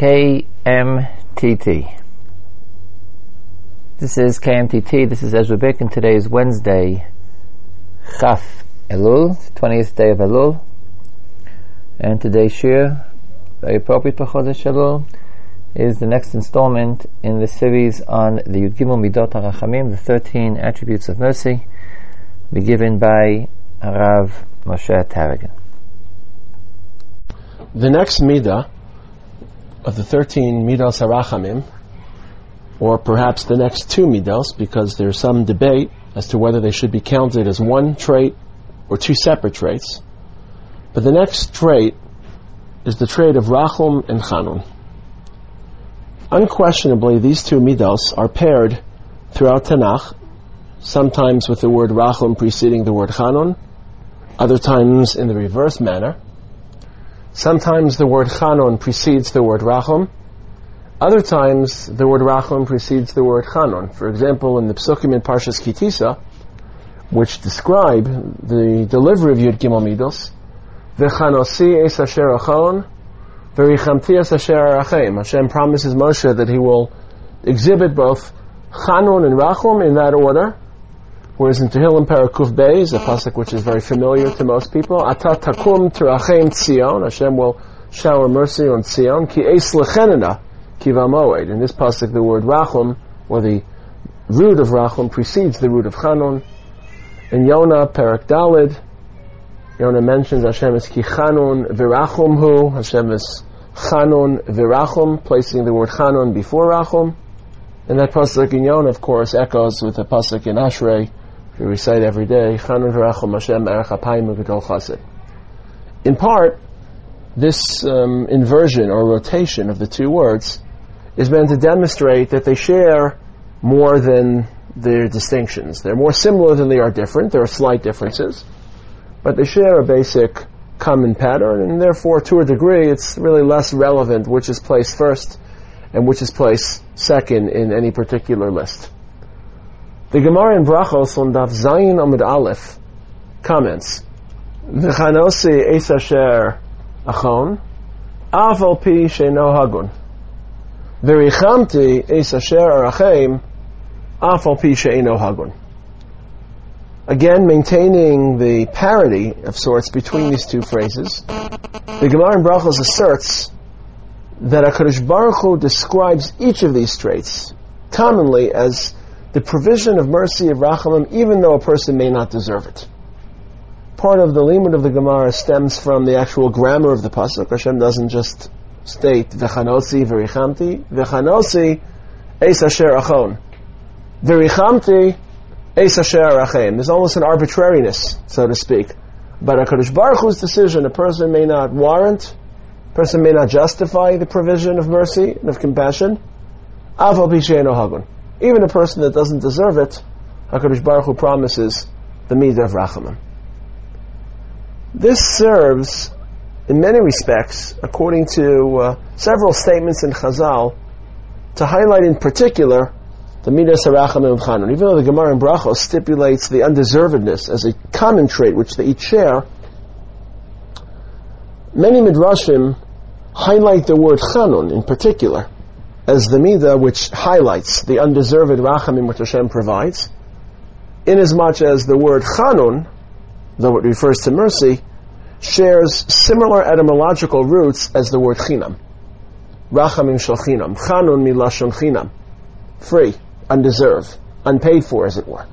KMTT. This is KMTT. This is Ezra Bick, and today is Wednesday, Chaf Elul, 20th day of Elul. And today's shir, very appropriate for Chodesh Elul, is the next installment in the series on the Yud Midot HaRachamim, the 13 attributes of mercy, be given by Rav Moshe Taragin. The next midah of the 13 midos harachamim, or perhaps the next two midos, because there's some debate as to whether they should be counted as one trait or two separate traits. But the next trait is the trait of rachum and chanun. Unquestionably, these two midos are paired throughout Tanakh, sometimes with the word rachum preceding the word chanun, other times in the reverse manner. Sometimes the word chanon precedes the word rachum. Other times the word rachum precedes the word chanon. For example, in the psukim in Parshas Kitisa, which describe the delivery of Yud Gimel Midos, v'chanosi es asher achon, v'richamti es asher arachem. Hashem promises Moshe that he will exhibit both chanon and rachum in that order, Whereas in Tehillim Parakuf Beis, a pasuk which is very familiar to most people, Ata takum terachem tzion, Hashem will shower mercy on Tzion, ki eis lechenina, ki vamoed. In this pasuk, the word rachum, or the root of rachum, precedes the root of chanon. In Yonah, Parak Dalid, Yonah mentions Hashem is ki chanun virachum hu, Hashem is chanun virachum, placing the word chanun before rachum. And that pasuk in Yonah, of course, echoes with the pasuk in Ashrei, we recite every day, In part, this um, inversion or rotation of the two words is meant to demonstrate that they share more than their distinctions. They're more similar than they are different. There are slight differences, but they share a basic common pattern, and therefore, to a degree, it's really less relevant which is placed first and which is placed second in any particular list. The Gemara in Brachos on Daf Zayin Amid Aleph comments, V'chanosi es asher achon, aval pi she'no hagun. V'richamti es asher arachem, aval pi she'no hagun. Again, maintaining the parity of sorts between these two phrases, the Gemara in Brachos asserts that HaKadosh Baruch Hu describes each of these traits commonly as the provision of mercy of Rachamim, even though a person may not deserve it. Part of the limit of the Gemara stems from the actual grammar of the pasuk. Hashem doesn't just state v'chanosi v'richamti v'chanosi eis asher achon v'richamti eis asher arachem. There's almost an arbitrariness, so to speak. But Hakadosh Baruch Hu's decision, a person may not warrant, a person may not justify the provision of mercy and of compassion. Aval hagun even a person that doesn't deserve it, HaKadosh Baruch Hu promises the Midah of Rachamim. This serves, in many respects, according to uh, several statements in Chazal, to highlight in particular the Midas Harachamim of Chanun. Even though the Gemara in Brachos stipulates the undeservedness as a common trait which they each share, many Midrashim highlight the word Chanun in particular as the midah which highlights the undeserved rachamim which Hashem provides, inasmuch as the word chanun, though it refers to mercy, shares similar etymological roots as the word chinam. Rachamim shel chinam. Chanun milashon chinam. Free, undeserved, unpaid for, as it were.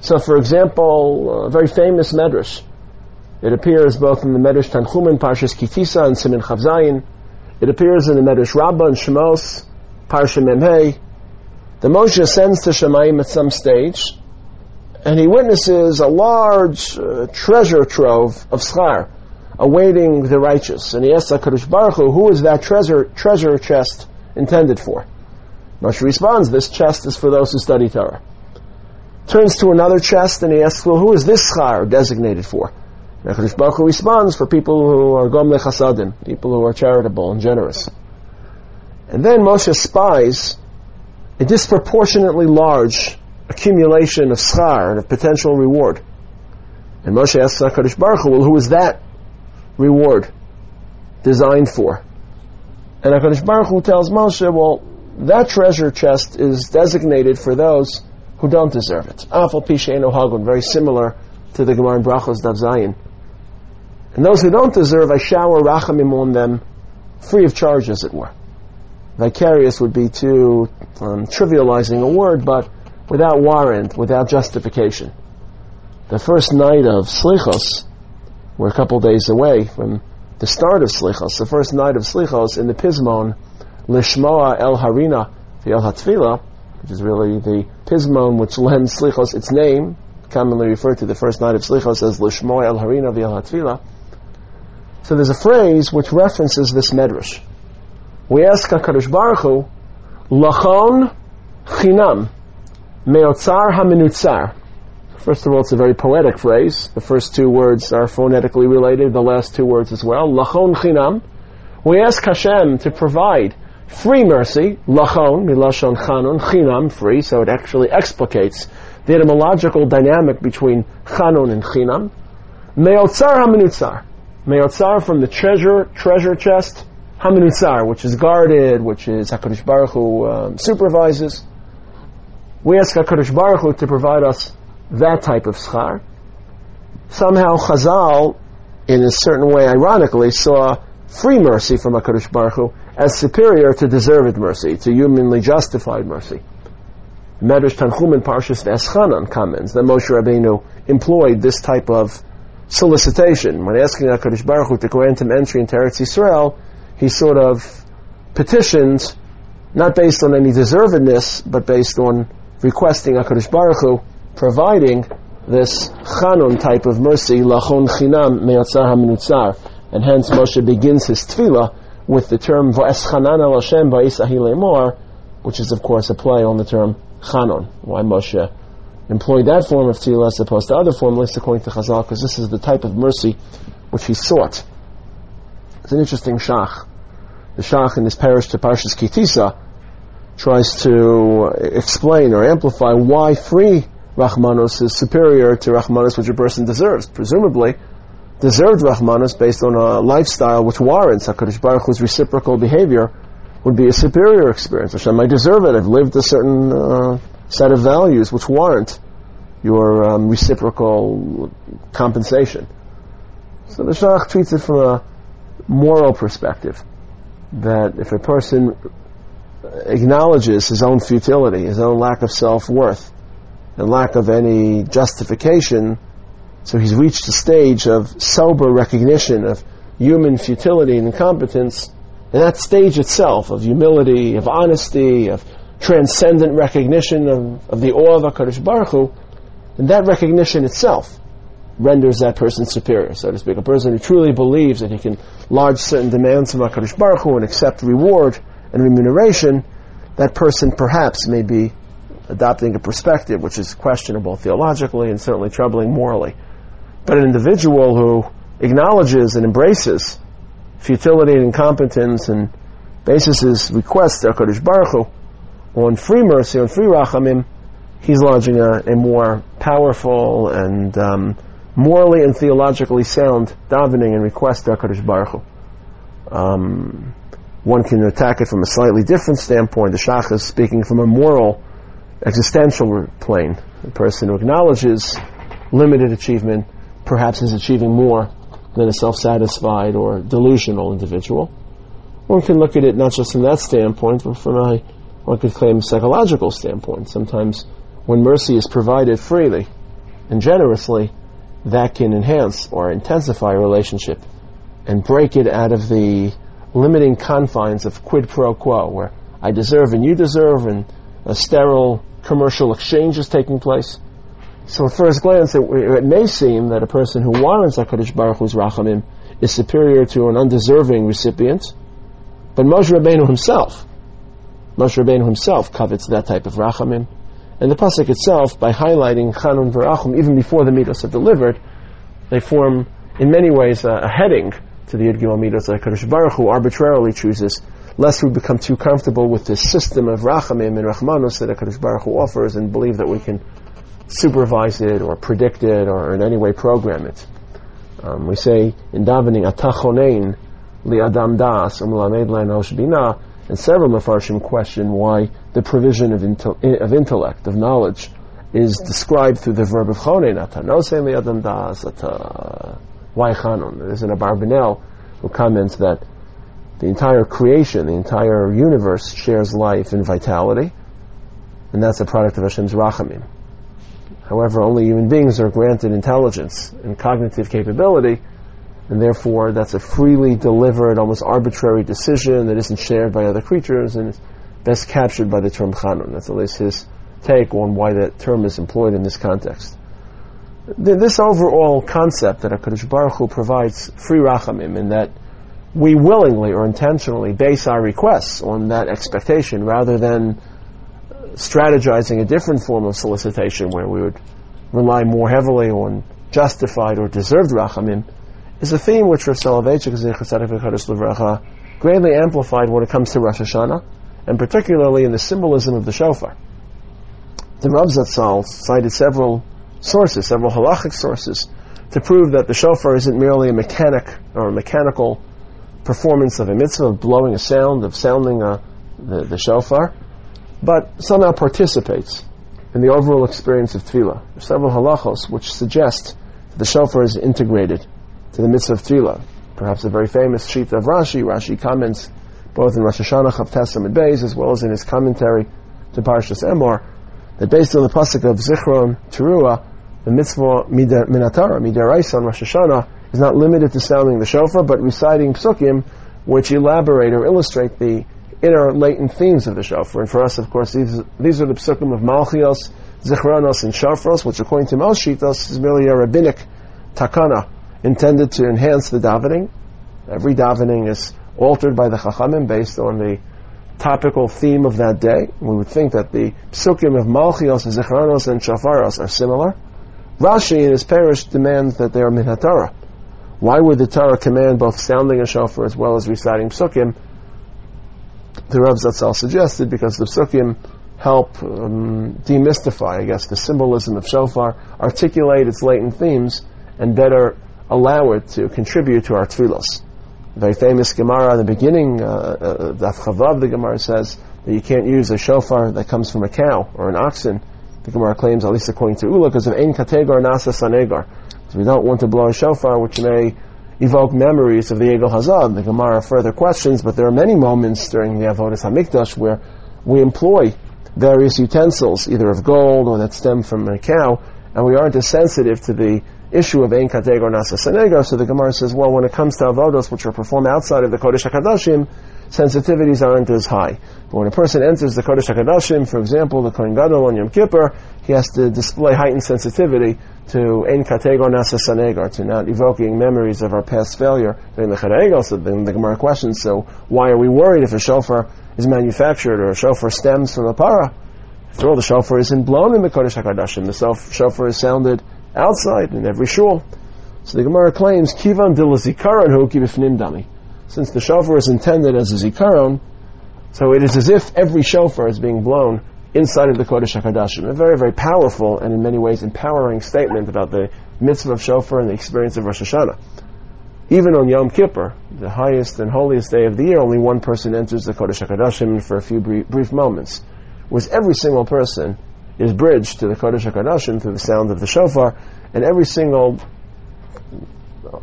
So, for example, a very famous medrash. It appears both in the Medrash Tanchumen, Parshas Kitisa, and Simin Chavzayin, it appears in the Medrash Rabbah and Shemos, Parsha Memhei. The Moshe ascends to Shemaim at some stage, and he witnesses a large uh, treasure trove of schar awaiting the righteous. And he asks HaKadosh Baruch Hu, who is that treasure, treasure chest intended for? Moshe responds, this chest is for those who study Torah. Turns to another chest and he asks, well, who is this schar designated for? HaKadosh Baruch Hu responds for people who are gom lechasadim, people who are charitable and generous. And then Moshe spies a disproportionately large accumulation of schar and of potential reward. And Moshe asks HaKadosh Baruch Hu, well, who is that reward designed for? And HaKadosh Baruch Hu tells Moshe, well, that treasure chest is designated for those who don't deserve it. Afal Pisheinu Hagun, very similar to the Gemara in Brachos Dav Zayin. And those who don't deserve, I shower rachamim on them, free of charge, as it were. Vicarious would be too um, trivializing a word, but without warrant, without justification. The first night of Slichos, we're a couple days away from the start of Slichos, the first night of Slichos in the Pismon, Lishmoa El Harina El Hatfila, which is really the Pismon which lends Slichos its name, commonly referred to the first night of Slichos as Lishmoa El Harina El Hatfila. So there's a phrase which references this medrash. We ask HaKadosh Baruch Hu, Lachon Chinam, Meotzar HaMinutzar. First of all, it's a very poetic phrase. The first two words are phonetically related, the last two words as well. Lachon Chinam. We ask Hashem to provide free mercy, lachon, milashon chanon, chinam, free, so it actually explicates the etymological dynamic between chanon and chinam. Meotzar haminutzar. Meotzar from the treasure, treasure chest, haminutzar, which is guarded, which is HaKadosh Baruch Hu um, supervises. We ask HaKadosh Baruch Hu to provide us that type of schar. Somehow Chazal, in a certain way, ironically, saw free mercy from HaKadosh Baruch Hu as superior to deserved mercy, to humanly justified mercy. Medrash Tanchum Parshas Eschanan comments that Moshe Rabbeinu employed this type of solicitation. When asking HaKadosh Baruch Hu to grant him entry into Eretz Yisrael, he sort of petitioned, not based on any deservedness, but based on requesting HaKadosh Baruch Hu providing this chanun type of mercy, lachon chinam me'atzar haminutzar. And hence Moshe begins his tefillah with the term va'eschanan al Hashem lemor, which is of course a play on the term chanon. Why Moshe employed that form of tefillah as opposed to other forms, according to Chazal, because this is the type of mercy which he sought. It's an interesting shach. The shach in his parish to Parshas Kitisa tries to explain or amplify why free Rachmanos is superior to Rachmanos which a person deserves. Presumably, deserved Rahmanas based on a lifestyle which warrants HaKadosh Baruch Hu's reciprocal behavior would be a superior experience. Hashem, I deserve it. I've lived a certain uh, set of values which warrant your um, reciprocal compensation. So the Shach treats it from a moral perspective. That if a person acknowledges his own futility, his own lack of self-worth, and lack of any justification so he's reached a stage of sober recognition of human futility and incompetence. And that stage itself of humility, of honesty, of transcendent recognition of, of the awe of HaKadosh Baruch Hu, and that recognition itself renders that person superior, so to speak. A person who truly believes that he can lodge certain demands from HaKadosh Baruch Hu and accept reward and remuneration, that person perhaps may be adopting a perspective which is questionable theologically and certainly troubling morally. But an individual who acknowledges and embraces futility and incompetence and bases his request to HaKadosh Baruch Hu on free mercy, on free rachamim, he's lodging a, a more powerful and um, morally and theologically sound davening and request to HaKadosh Baruch Hu. Um, one can attack it from a slightly different standpoint. The Shach is speaking from a moral, existential plane. The person who acknowledges limited achievement perhaps is achieving more than a self-satisfied or delusional individual. One can look at it not just from that standpoint, but from a, one could claim, psychological standpoint. Sometimes when mercy is provided freely and generously, that can enhance or intensify a relationship and break it out of the limiting confines of quid pro quo, where I deserve and you deserve, and a sterile commercial exchange is taking place. So at first glance, it, it, may seem that a person who warrants HaKadosh Baruch Hu's rachamim is superior to an undeserving recipient, but Moshe Rabbeinu himself, Moshe Rabbeinu himself covets that type of rachamim. And the pasuk itself, by highlighting Chanun v'Rachum even before the mitos are delivered, they form in many ways a, a heading to the Yud Gimel mitos that HaKadosh Baruch Hu arbitrarily chooses, lest we become too comfortable with this system of rachamim and rachmanus that HaKadosh Baruch Hu offers and believe that we can supervise it or predict it or in any way program it. Um, we say in davening, atachonein li adam das umlamed le'nosh bina, and several Mefarshim question why the provision of, of intellect, of knowledge, is described through the verb of chonen, atanose li adam das, why chanon? There's an Abarbanel who comments that the entire creation, the entire universe shares life and vitality, and that's a product of Hashem's rachamim. However, only human beings are granted intelligence and cognitive capability, and therefore that's a freely delivered, almost arbitrary decision that isn't shared by other creatures and is best captured by the term chanun. That's at least his take on why that term is employed in this context. This overall concept that HaKadosh Baruch Hu provides free rachamim in that we willingly or intentionally base our requests on that expectation rather than strategizing a different form of solicitation where we would rely more heavily on justified or deserved rachamim is a theme which Rav Soloveitchik greatly amplified when it comes to Rosh Hashanah, and particularly in the symbolism of the shofar. The Rav Zatzal cited several sources, several halachic sources, to prove that the shofar isn't merely a mechanic or a mechanical performance of a mitzvah, of blowing a sound, of sounding a, the, the shofar, but somehow participates in the overall experience of tefillah. There are several halachos which suggest that the shofar is integrated to the mitzvah of tefillah. Perhaps a very famous sheet of Rashi. Rashi comments both in Rosh Hashanah Chavtes and Beis as well as in his commentary to Parshas Emor that based on the pasuk of Zichron Teruah, the mitzvah minatara midaraisa on Rosh Hashanah is not limited to sounding the shofar, but reciting psukim which elaborate or illustrate the inner latent themes of the shofar. And for us, of course, these, these are the psukim of Malchios, Zichronos, and Shofros, which according to most Shitos is merely a rabbinic takana intended to enhance the davening. Every davening is altered by the Chachamim based on the topical theme of that day. We would think that the psukim of Malchios, Zichronos, and Shofaros are similar. Rashi in his parish demands that they are minhatara. Why would the Torah command both sounding a shofar as well as reciting psukim? The Rav Zatzal suggested because the psukim help um, demystify, I guess, the symbolism of shofar, articulate its latent themes, and better allow it to contribute to our tefillos. Very famous Gemara in the beginning, uh, uh, Chavav, the Gemara says that you can't use a shofar that comes from a cow or an oxen. The Gemara claims, at least according to Ula, because of Ein Kategar Nasa Sanegar. So we don't want to blow a shofar which may evoke memories of the Egel Hazad. The Gemara further questions, but there are many moments during the Avodah Hamikdash where we employ various utensils, either of gold or that stem from a cow, and we aren't as sensitive to the issue of Ein Kateg or Nasa Senega. So the Gemara says, well, when it comes to avodos which are performed outside of the Kodesh HaKadoshim, sensitivities aren't as high. But when a person enters the Kodesh HaKadoshim, for example, the Kohen Gadol on Yom Kippur, he has to display heightened sensitivity to Ein Kateg or Nasa Senega, to not evoking memories of our past failure during the Chadegel. So then the Gemara questions, so why are we worried if a shofar is manufactured or a shofar stems from a para? After all, the shofar isn't blown in the Kodesh HaKadoshim. The shofar is sounded outside in every shul. So the Gemara claims, Kivan dil zikaron hu dami. Since the shofar is intended as a zikaron, so it is as if every shofar is being blown inside of the Kodesh HaKadoshim. A very, very powerful and in many ways empowering statement about the mitzvah of shofar and the experience of Rosh Hashanah. Even on Yom Kippur, the highest and holiest day of the year, only one person enters the Kodesh HaKadoshim for a few brief, brief moments. Whereas every single person is bridged to the Kodesh HaKadoshim through the sound of the shofar, and every single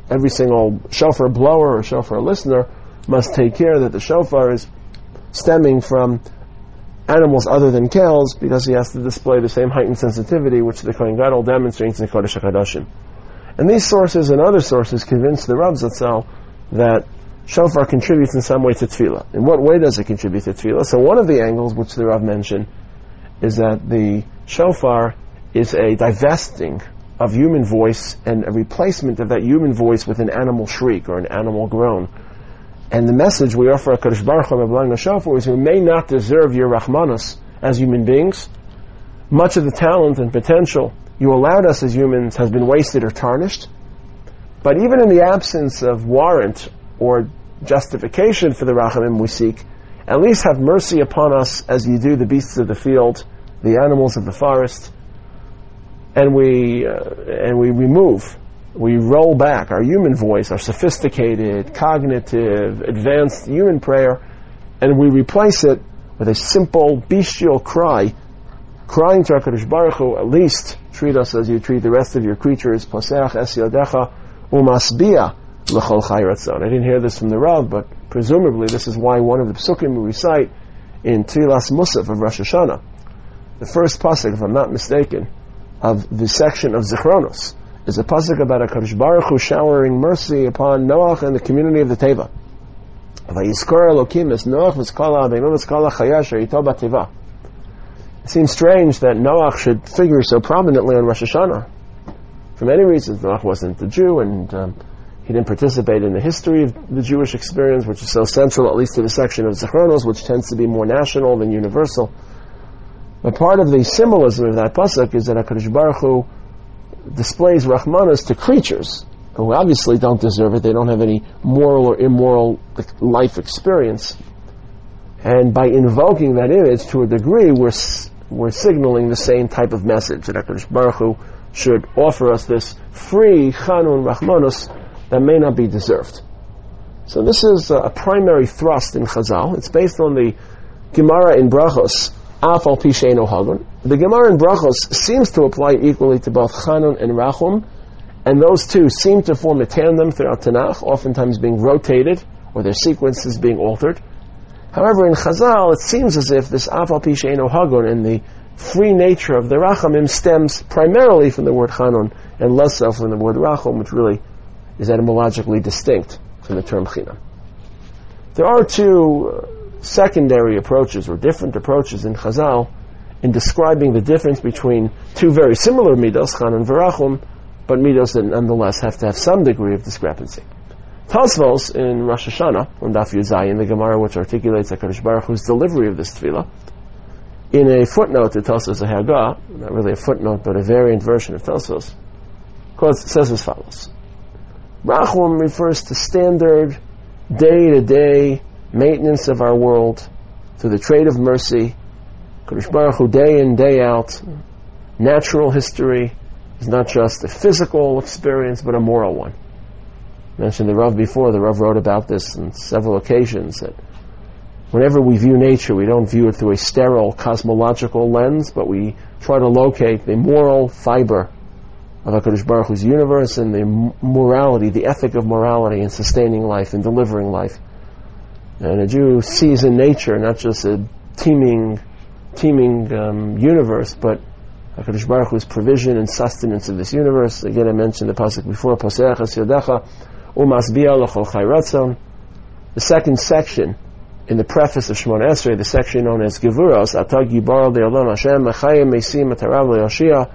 every single shofar blower or shofar listener must take care that the shofar is stemming from animals other than cows because he has to display the same heightened sensitivity which the Kohen Gadol demonstrates in the Kodesh HaKadoshim. And these sources and other sources convince the Rav Zatzal that shofar contributes in some way to tefillah. In what way does it contribute to tefillah? So one of the angles which the Rav mentioned is that the shofar is a divesting of human voice and a replacement of that human voice with an animal shriek or an animal groan. And the message we offer at Kadosh Baruch Hu blowing the shofar is we may not deserve your rahmanas as human beings. Much of the talent and potential you allowed us as humans has been wasted or tarnished. But even in the absence of warrant or justification for the rachamim we seek, at least have mercy upon us as you do the beasts of the field, the animals of the forest, and we uh, and we remove we roll back. Our human voice, our sophisticated, cognitive, advanced human prayer, and we replace it with a simple bestial cry, crying to HaKadosh Baruch Hu, at least treat us as you treat the rest of your creatures, Poseach es umasbia l'chol chayratzon. I didn't hear this from the Rav, but presumably this is why one of the psukim we recite in Tfilas Musaf of Rosh Hashanah, the first pasuk, if I'm not mistaken, of the section of Zichronos, is a pasuk about a Kadosh Baruch Hu showering mercy upon Noach and the community of the Teva. It seems strange that Noach should figure so prominently on Rosh Hashanah. For many reasons, Noach wasn't a Jew, and um, he didn't participate in the history of the Jewish experience, which is so central, at least to the section of Zichronos, which tends to be more national than universal. But part of the symbolism of that pasuk is that Hakadosh Baruch Hu displays Rahmanas to creatures who obviously don't deserve it. They don't have any moral or immoral life experience. And by invoking that image to a degree, we're, we're signaling the same type of message that HaKadosh Baruch Hu should offer us this free Chanun Rahmanus that may not be deserved. So this is a primary thrust in Chazal. It's based on the Gemara in Brachos, Afal Pisheino Hagun. The Gemara in Brachos seems to apply equally to both Chanun and Rachum, and those two seem to form a tandem throughout Tanakh, oftentimes being rotated, or their sequences being altered. However, in Chazal, it seems as if this Afal Pisheino Hagun and the free nature of the Rachamim stems primarily from the word Chanun, and less so from the word Rachum, which really is etymologically distinct from the term Chinam. There are two uh, secondary approaches or different approaches in Chazal in describing the difference between two very similar midos, Chan and Verachum, but midos that nonetheless have to have some degree of discrepancy. Tosfos in Rosh Hashanah, on Daf Yuzayin, the Gemara which articulates HaKadosh Baruch Hu's delivery of this tefillah, in a footnote to Tosfos Hagah, not really a footnote, but a variant version of Tosfos, says as follows. Rachum refers to standard, day-to-day maintenance of our world through the trade of mercy. Kodesh Baruch Hu, day in, day out, natural history is not just a physical experience, but a moral one. I mentioned the Rav before, the Rav wrote about this on several occasions, that whenever we view nature, we don't view it through a sterile cosmological lens, but we try to locate the moral fiber of HaKadosh Baruch Hu's universe and the morality, the ethic of morality in sustaining life and delivering life. And a Jew sees in nature not just a teeming, teeming um, universe, but HaKadosh Baruch Hu's provision and sustenance of this universe. Again, I mentioned the pasuk before, Poseach Yodecha, Umasbia L'chol Chayratzon. The second section in the preface of Shemon Esrei, the section known as Gevuros, Atag Yibar Le'olam Hashem, Mechayim Mesim Atarav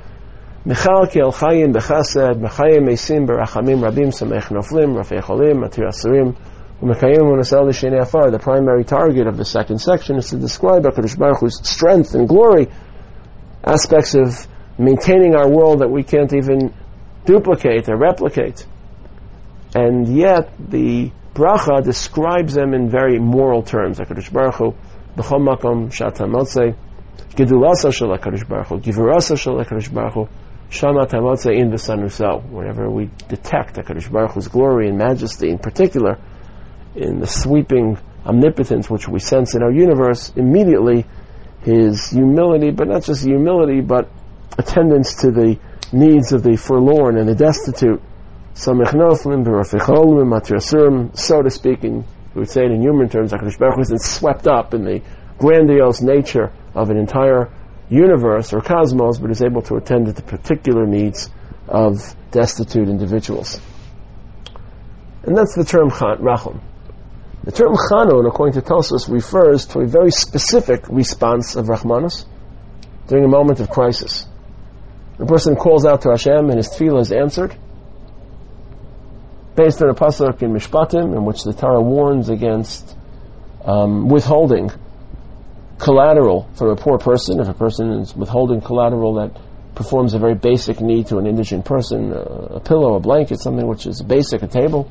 Le'Yoshia, Mechalkel Chayim Bechased, Mechayim Mesim Berachamim Rabim Samech Noflim, Rafei Cholim, Matir Asurim, the primary target of the second section is to describe HaKadosh Baruch Hu's strength and glory, aspects of maintaining our world that we can't even duplicate or replicate. And yet, the bracha describes them in very moral terms. HaKadosh Baruch Hu, B'chol makom shata motzei, gedulasa shel HaKadosh Baruch Hu, givurasa shel HaKadosh Baruch Hu, shama tamotzei in the Sanusel. Whenever we detect HaKadosh Baruch Hu's glory and majesty in particular, in the sweeping omnipotence which we sense in our universe, immediately his humility, but not just humility, but attendance to the needs of the forlorn and the destitute, so to speak, in, we would say it in human terms, HaKadosh Baruch Hu isn't swept up in the grandiose nature of an entire universe or cosmos, but is able to attend to the particular needs of destitute individuals. And that's the term Rachum. The term Chanun, according to Tosfos, refers to a very specific response of Rahmanus during a moment of crisis. The person calls out to Hashem and his tefillah is answered. Based on a pasuk in Mishpatim, in which the Torah warns against um, withholding collateral from a poor person. If a person is withholding collateral that performs a very basic need to an indigent person, a pillow, a blanket, something which is basic, a table,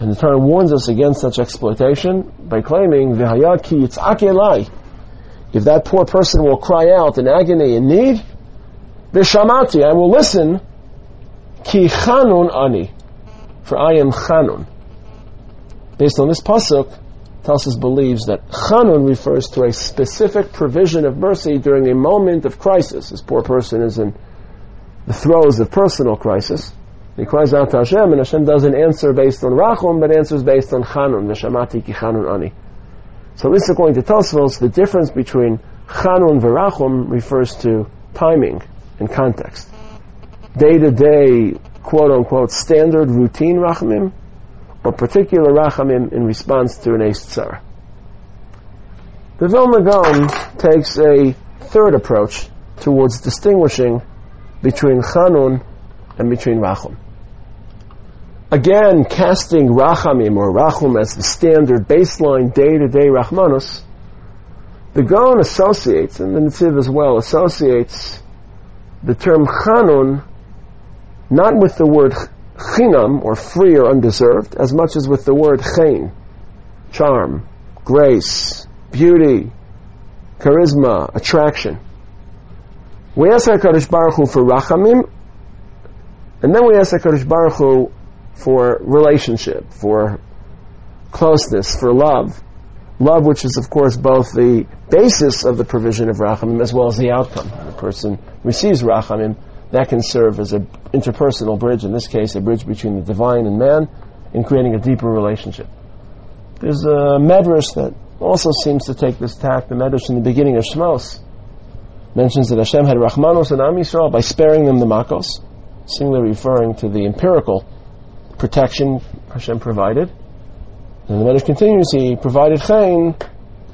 and the Torah warns us against such exploitation by claiming, V'hayat ki yitzak If that poor person will cry out in agony and need, V'shamati, I will listen Ki chanun ani, for I am chanun. Based on this pasuk, Tosfos believes that chanun refers to a specific provision of mercy during a moment of crisis. This poor person is in the throes of personal crisis. He cries out to Hashem, and Hashem doesn't answer based on rachum, but answers based on chanun. V'shamati ki chanun ani. So this, according to Tosfos, the difference between chanun and rachum refers to timing and context. Day to day, quote unquote, standard routine rachamim, or particular rachamim in response to an ace tzara. The Vilna Gaon takes a third approach towards distinguishing between chanun and between rachum. Again, casting rachamim or rachum as the standard baseline day-to-day rachmanus, the Gaon associates, and the Netziv as well, associates the term chanun not with the word chinam, or free or undeserved, as much as with the word chen, charm, grace, beauty, charisma, attraction. We ask HaKadosh Baruch Hu for rachamim, and then we ask HaKadosh Baruch Hu for relationship, for closeness, for love. Love, which is, of course, both the basis of the provision of rachamim as well as the outcome. A person receives rachamim, that can serve as an interpersonal bridge, in this case, a bridge between the divine and man, in creating a deeper relationship. There's a medrash that also seems to take this tack. The medrash in the beginning of Shmos mentions that Hashem had Rachmanos and Am Yisrael by sparing them the Makos, singly referring to the empirical protection Hashem provided. And the medrash continues, He provided Chain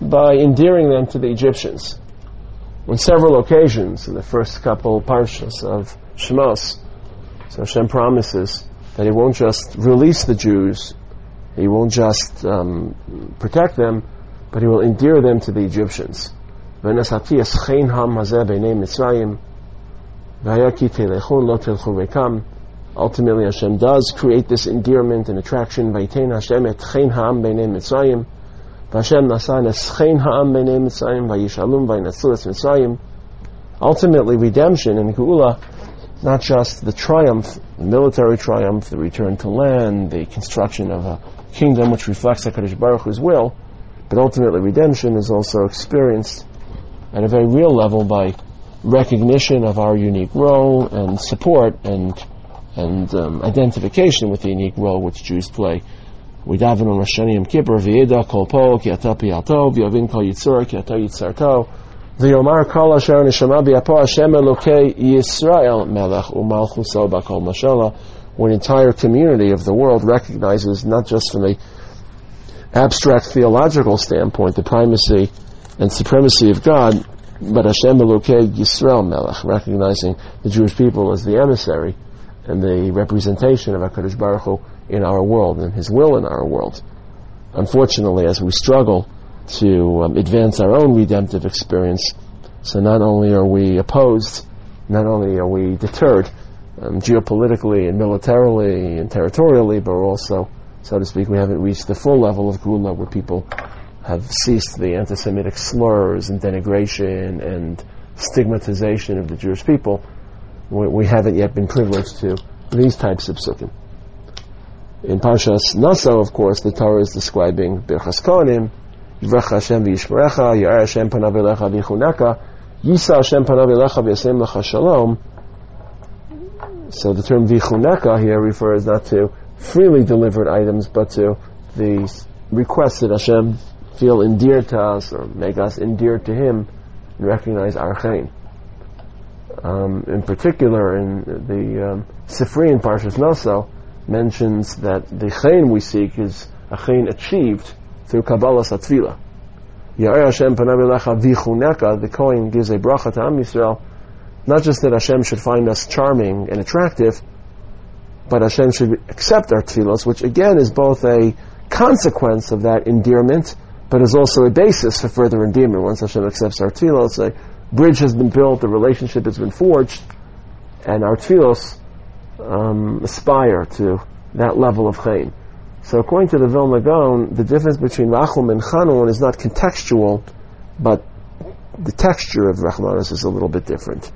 by endearing them to the Egyptians on several occasions in the first couple parshas of Shemos. So Hashem promises that He won't just release the Jews, He won't just um, protect them, but He will endear them to the Egyptians. Ultimately, Hashem does create this endearment and attraction. Ultimately, redemption and Geula, not just the triumph, the military triumph, the return to land, the construction of a kingdom which reflects HaKadosh Baruch Hu's will, but ultimately redemption is also experienced at a very real level by recognition of our unique role and support and and um, identification with the unique role which Jews play we daven on Rosh Hashanah Yom Kippur, v'yeda kol po, ki ata piyalto, v'yovin kol yitzur, ki ata yitzarto, v'yomar kol asher neshama b'yapo Hashem Elokei Yisrael melech u'malchuso b'kol mashala, when entire community of the world recognizes, not just from a abstract theological standpoint, the primacy and supremacy of God, but Hashem Elokei Yisrael melech, recognizing the Jewish people as the emissary and the representation of HaKadosh Baruch Hu in our world and His will in our world. Unfortunately, as we struggle to um, advance our own redemptive experience, so not only are we opposed, not only are we deterred um, geopolitically and militarily and territorially, but also, so to speak, we haven't reached the full level of Gula where people have ceased the anti-Semitic slurs and denigration and stigmatization of the Jewish people. We, we haven't yet been privileged to these types of psukim. In Parshas Naso, of course, the Torah is describing Birchas Kohanim, Yivrecha Hashem v'yishmerecha, Ya'er Hashem panav elecha v'yichuneka, Yisa Hashem panav elecha v'yasem lecha shalom. So the term v'yichuneka here refers not to freely delivered items, but to the requests that Hashem feel endeared to us or make us endeared to Him and recognize our chayin. Um, in particular, in the um, Sifrian Parshas Naso, mentions that the chayin we seek is a chayin achieved through Kabbalah Satvila. Ya'er Hashem panav vichuneka, the Kohen gives a bracha to Am Yisrael, not just that Hashem should find us charming and attractive, but Hashem should accept our tefillos, which again is both a consequence of that endearment, but is also a basis for further endearment. Once Hashem accepts our tefillos, a bridge has been built, a relationship has been forged, and our tefillos um, aspire to that level of chayin. So according to the Vilna Gaon, the difference between Rachum and Chanun is not contextual, but the texture of Rachmanis is a little bit different.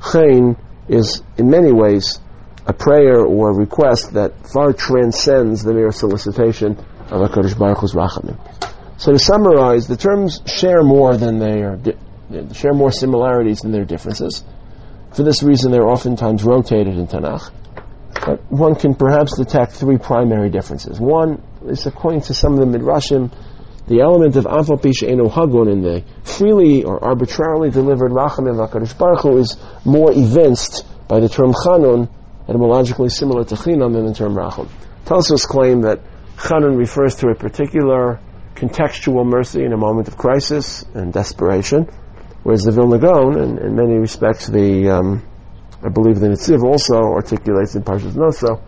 Chayin is in many ways a prayer or a request that far transcends the mere solicitation of HaKadosh Baruch Hu's Rachamim. So to summarize, the terms share more than they are, di- share more similarities than their differences. For this reason, they're oftentimes rotated in Tanakh. But one can perhaps detect three primary differences. One is, according to some of the Midrashim, the element of Aval Pish Eno Hagun in the freely or arbitrarily delivered Rachamim HaKadosh Baruch Hu is more evinced by the term Chanun, etymologically similar to Chinam than the term Racham. Tosfos claim that Chanun refers to a particular contextual mercy in a moment of crisis and desperation, whereas the Vilna Gaon, in, in many respects, the um, I believe the Nitziv also articulates in Parshas Noso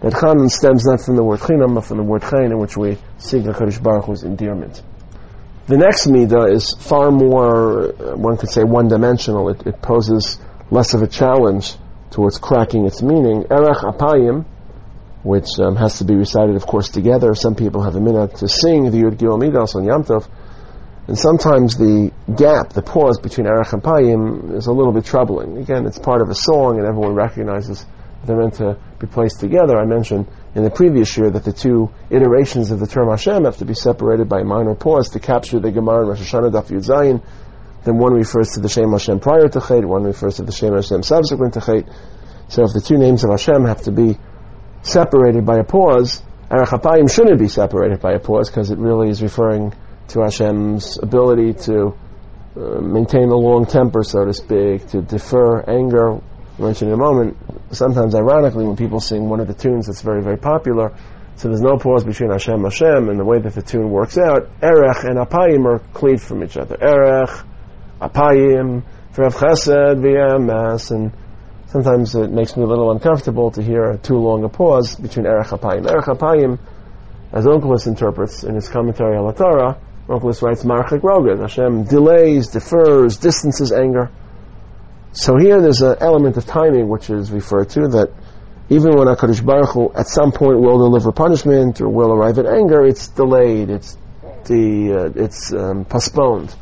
that Chanun stems not from the word Chinam, but from the word Chayin, in which we seek HaKadosh Baruch Hu's endearment. The next midah is far more, uh, one could say, one-dimensional. It, it, poses less of a challenge towards cracking its meaning. Erech Apayim, which um, has to be recited, of course, together. Some people have a minute to sing the Yud Gil Midas on Yom Tov. And sometimes the gap, the pause between Erech and Payim is a little bit troubling. Again, it's part of a song and everyone recognizes they're meant to be placed together. I mentioned in the previous year that the two iterations of the term Hashem have to be separated by a minor pause to capture the Gemara in Rosh Hashanah Daf Yud Zayin. Then one refers to the Shem Hashem prior to Chet, one refers to the Shem Hashem subsequent to Chet. So if the two names of Hashem have to be separated by a pause, Erech HaPayim shouldn't be separated by a pause because it really is referring to Hashem's ability to uh, maintain a long temper, so to speak, to defer anger. I mentioned in a moment, sometimes ironically, when people sing one of the tunes that's very, very popular, so there's no pause between Hashem Hashem, and the way that the tune works out, Erech and Apayim are cleaved from each other. Erech, Apayim, Rav Chesed, V'yamas, and sometimes it makes me a little uncomfortable to hear a too long a pause between Erech Apayim. Erech Apayim, as Onkelos interprets in his commentary on the Torah, Onkelos writes, Marchik Rogad. Hashem delays, defers, distances anger. So here there's an element of timing which is referred to that even when HaKadosh Baruch Hu at some point will deliver punishment or will arrive at anger, it's delayed, it's the, uh, it's um, postponed.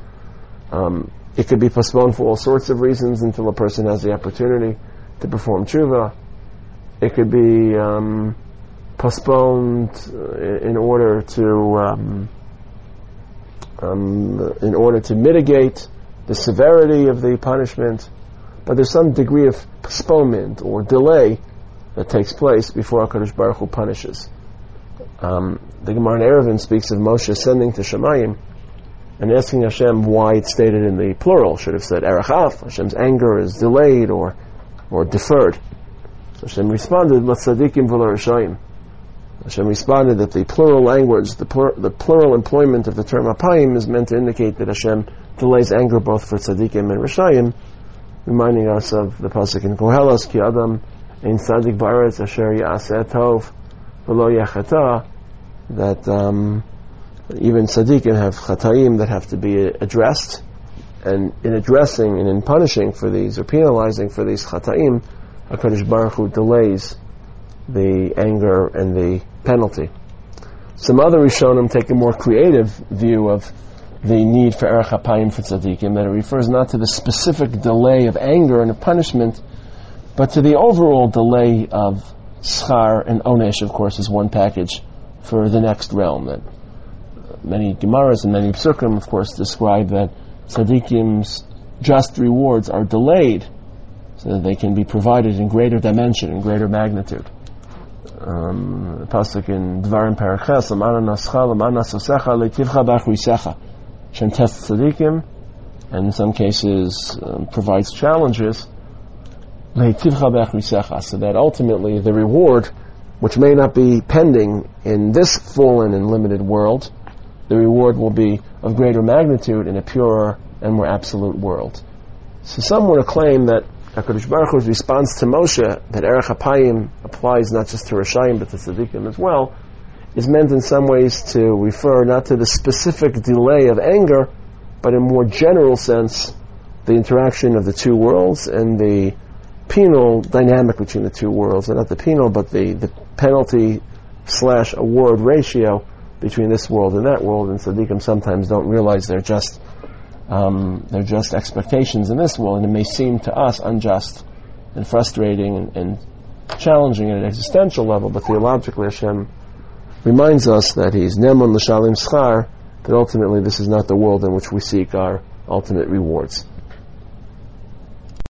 Um, it could be postponed for all sorts of reasons until a person has the opportunity to perform tshuva. It could be um, postponed uh, in order to um, in order to mitigate the severity of the punishment, but there's some degree of postponement or delay that takes place before HaKadosh Baruch Hu punishes. Um, the Gemara in Eruvin speaks of Moshe ascending to Shemayim and asking Hashem why it's stated in the plural. Should have said Erechaf, Hashem's anger is delayed or, or deferred. So Hashem responded, Latzadikim v'larashayim. Hashem responded that the plural language, the, plur, the plural employment of the term apayim is meant to indicate that Hashem delays anger both for tzaddikim and rishayim, reminding us of the pasuk in Kohelos, Ki Adam in tzaddik baretz asher yaseh tov v'lo that um, even tzaddikim have chataim that have to be addressed, and in addressing and in punishing for these or penalizing for these chataim, HaKadosh Baruch Hu delays the anger and the penalty. Some other Rishonim take a more creative view of the need for Erech HaPayim for tzaddikim, that it refers not to the specific delay of anger and of punishment, but to the overall delay of schar and onesh, of course, is one package for the next realm. That many Gemaras and many Psukim, of course, describe that tzaddikim's just rewards are delayed so that they can be provided in greater dimension, in greater magnitude um, pasuk in Dvarim Paraches, Amana Nascha, Amana Sosecha, Letivcha Bachrisecha. Shem tests tzaddikim, and in some cases um, provides challenges. Letivcha Bachrisecha, so that ultimately the reward, which may not be pending in this fallen and limited world, the reward will be of greater magnitude in a purer and more absolute world. So some to claim that HaKadosh Baruch Hu's response to Moshe, that Erech HaPayim applies not just to Rishayim but to Tzaddikim as well, is meant in some ways to refer not to the specific delay of anger, but in more general sense, the interaction of the two worlds and the penal dynamic between the two worlds, and not the penal, but the, the penalty slash award ratio between this world and that world, and Tzaddikim sometimes don't realize they're just um, they're just expectations in this world, and it may seem to us unjust and frustrating and, and challenging at an existential level, but theologically Hashem reminds us that He's Neman L'Shalim Schar, that ultimately this is not the world in which we seek our ultimate rewards.